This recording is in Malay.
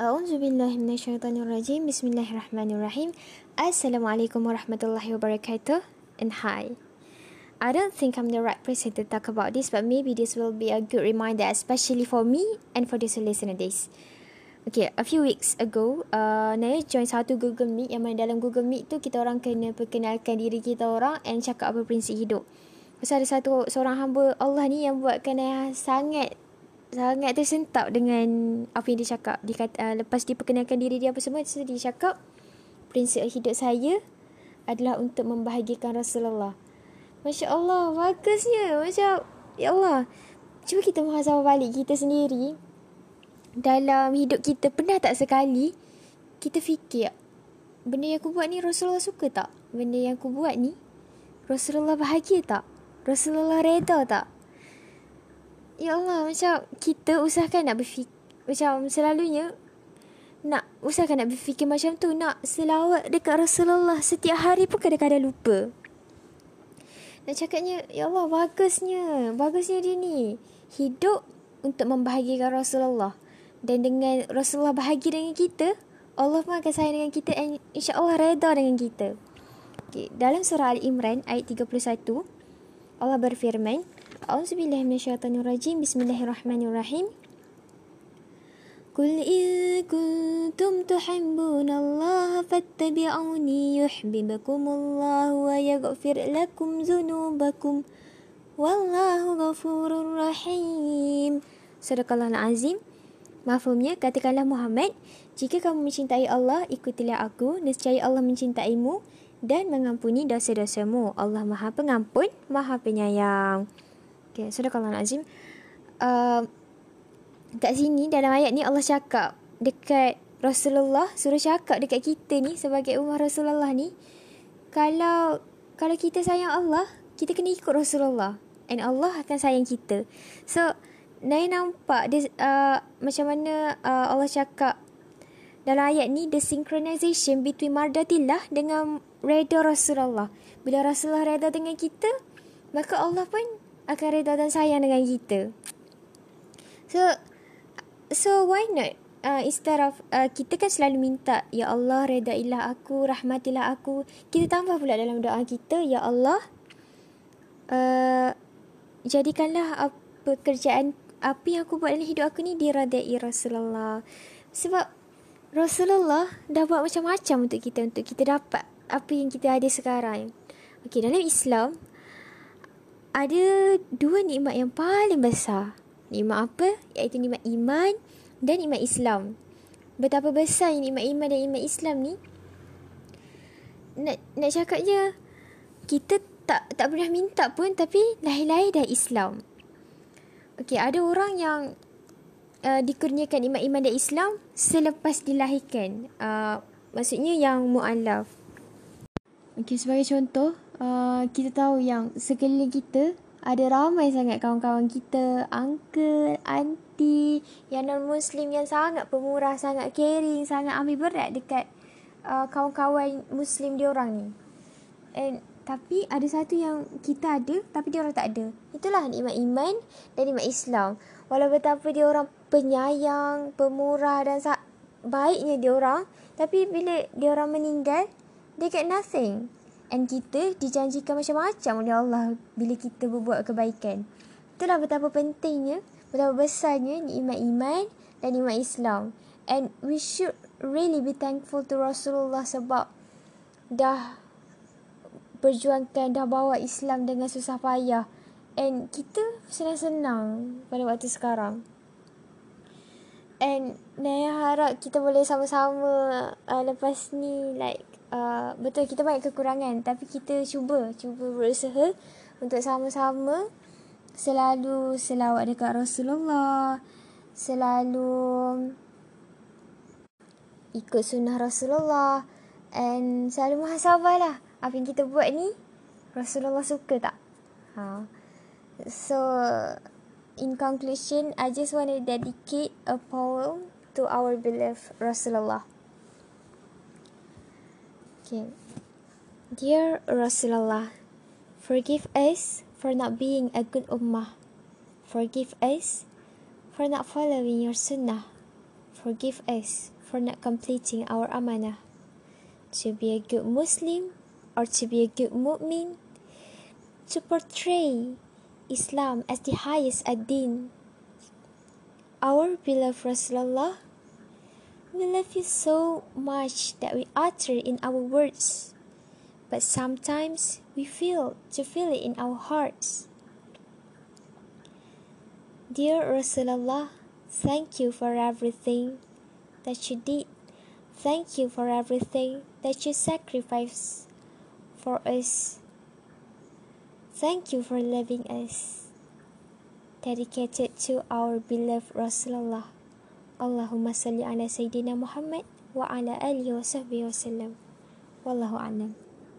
A'udzubillahiminasyaitanirrajim. Bismillahirrahmanirrahim. Assalamualaikum warahmatullahi wabarakatuh. And hi. I don't think I'm the right person to talk about this, but maybe this will be a good reminder, especially for me and for those who listen to this. Okay, a few weeks ago, uh, Naya join satu Google Meet yang mana dalam Google Meet tu kita orang kena perkenalkan diri kita orang and cakap apa prinsip hidup. Pasal ada satu seorang hamba Allah ni yang buatkan Naya sangat sangat tersentap dengan apa yang dia cakap. Dia kata, uh, lepas diperkenalkan diri dia apa semua, dia cakap prinsip hidup saya adalah untuk membahagikan Rasulullah. Masya Allah, bagusnya. Macam, ya Allah. Cuba kita muhasabah balik kita sendiri. Dalam hidup kita, pernah tak sekali kita fikir, benda yang aku buat ni Rasulullah suka tak? Benda yang aku buat ni, Rasulullah bahagia tak? Rasulullah reda tak? Ya Allah, macam kita usahakan nak berfikir, macam selalunya, nak usahakan nak berfikir macam tu, nak selawat dekat Rasulullah setiap hari pun kadang-kadang lupa. Nak cakapnya, Ya Allah, bagusnya. Bagusnya dia ni. Hidup untuk membahagikan Rasulullah. Dan dengan Rasulullah bahagia dengan kita, Allah pun akan sayang dengan kita dan insyaAllah reda dengan kita. Okay. Dalam surah Al-Imran ayat 31, Allah berfirman, A'udzubillahi minasyaitonirrajim. Bismillahirrahmanirrahim. Qul in kuntum tuhibbunallaha fattabi'uni yuhibbukumullahu wa yaghfir lakum dzunubakum. Wallahu ghafurur rahim. Sadaqallah azim. Mafhumnya katakanlah Muhammad, jika kamu mencintai Allah, ikutilah aku, nescaya Allah mencintaimu dan mengampuni dosa-dosamu. Allah Maha Pengampun, Maha Penyayang. Okay, sudah kalau Azim. Uh, kat sini dalam ayat ni Allah cakap dekat Rasulullah suruh cakap dekat kita ni sebagai umat Rasulullah ni kalau kalau kita sayang Allah kita kena ikut Rasulullah. And Allah akan sayang kita. So Naya nampak dia, uh, macam mana uh, Allah cakap dalam ayat ni the synchronization between mardatillah dengan reda Rasulullah. Bila Rasulullah reda dengan kita maka Allah pun akan reda dan sayang dengan kita. So so why not? Uh, instead of uh, kita kan selalu minta ya Allah redailah aku rahmatilah aku. Kita tambah pula dalam doa kita ya Allah uh, jadikanlah apa pekerjaan apa yang aku buat dalam hidup aku ni diradai Rasulullah. Sebab Rasulullah dah buat macam-macam untuk kita untuk kita dapat apa yang kita ada sekarang. Okey dalam Islam ada dua nikmat yang paling besar Nikmat apa? Iaitu nikmat iman dan nikmat Islam. Betapa besar nikmat iman dan nikmat Islam ni? Nak nak cakapnya kita tak tak pernah minta pun tapi lahir-lahir dah Islam. Okey, ada orang yang uh, dikurniakan nikmat iman dan Islam selepas dilahirkan. Uh, maksudnya yang mualaf. Okey, sebagai contoh, uh, kita tahu yang sekeliling kita ada ramai sangat kawan-kawan kita, uncle, auntie yang non-muslim yang sangat pemurah, sangat caring, sangat ambil berat dekat uh, kawan-kawan muslim dia orang ni. And tapi ada satu yang kita ada tapi dia orang tak ada. Itulah nikmat iman dan nikmat Islam. Walau betapa dia orang penyayang, pemurah dan sa- baiknya dia orang, tapi bila dia orang meninggal, they get nothing. And kita dijanjikan macam-macam oleh Allah bila kita berbuat kebaikan. Itulah betapa pentingnya, betapa besarnya nikmat iman dan nikmat Islam. And we should really be thankful to Rasulullah sebab dah perjuangkan, dah bawa Islam dengan susah payah. And kita senang-senang pada waktu sekarang. And Naya harap kita boleh sama-sama uh, lepas ni like uh, betul kita banyak kekurangan. Tapi kita cuba cuba berusaha untuk sama-sama selalu selawat dekat Rasulullah selalu ikut sunnah Rasulullah and selalu muhasabah lah apa yang kita buat ni. Rasulullah suka tak? Ha. so in conclusion I just want to dedicate a poem to our beloved Rasulullah Okay. Dear Rasulullah, forgive us for not being a good ummah. Forgive us for not following your sunnah. forgive us for not completing our amanah. To be a good Muslim or to be a good mu'min, to portray Islam as the highest ad-din. Our beloved Rasulullah, we love you so much that we utter in our words, but sometimes we feel to feel it in our hearts. Dear Rasulullah, thank you for everything that you did. Thank you for everything that you sacrificed for us. Thank you for loving us. Dedicated to our beloved Rasulullah. Allahumma salli ala Sayyidina Muhammad wa ala alihi wa sahbihi wa sallam. Wallahu a'lam.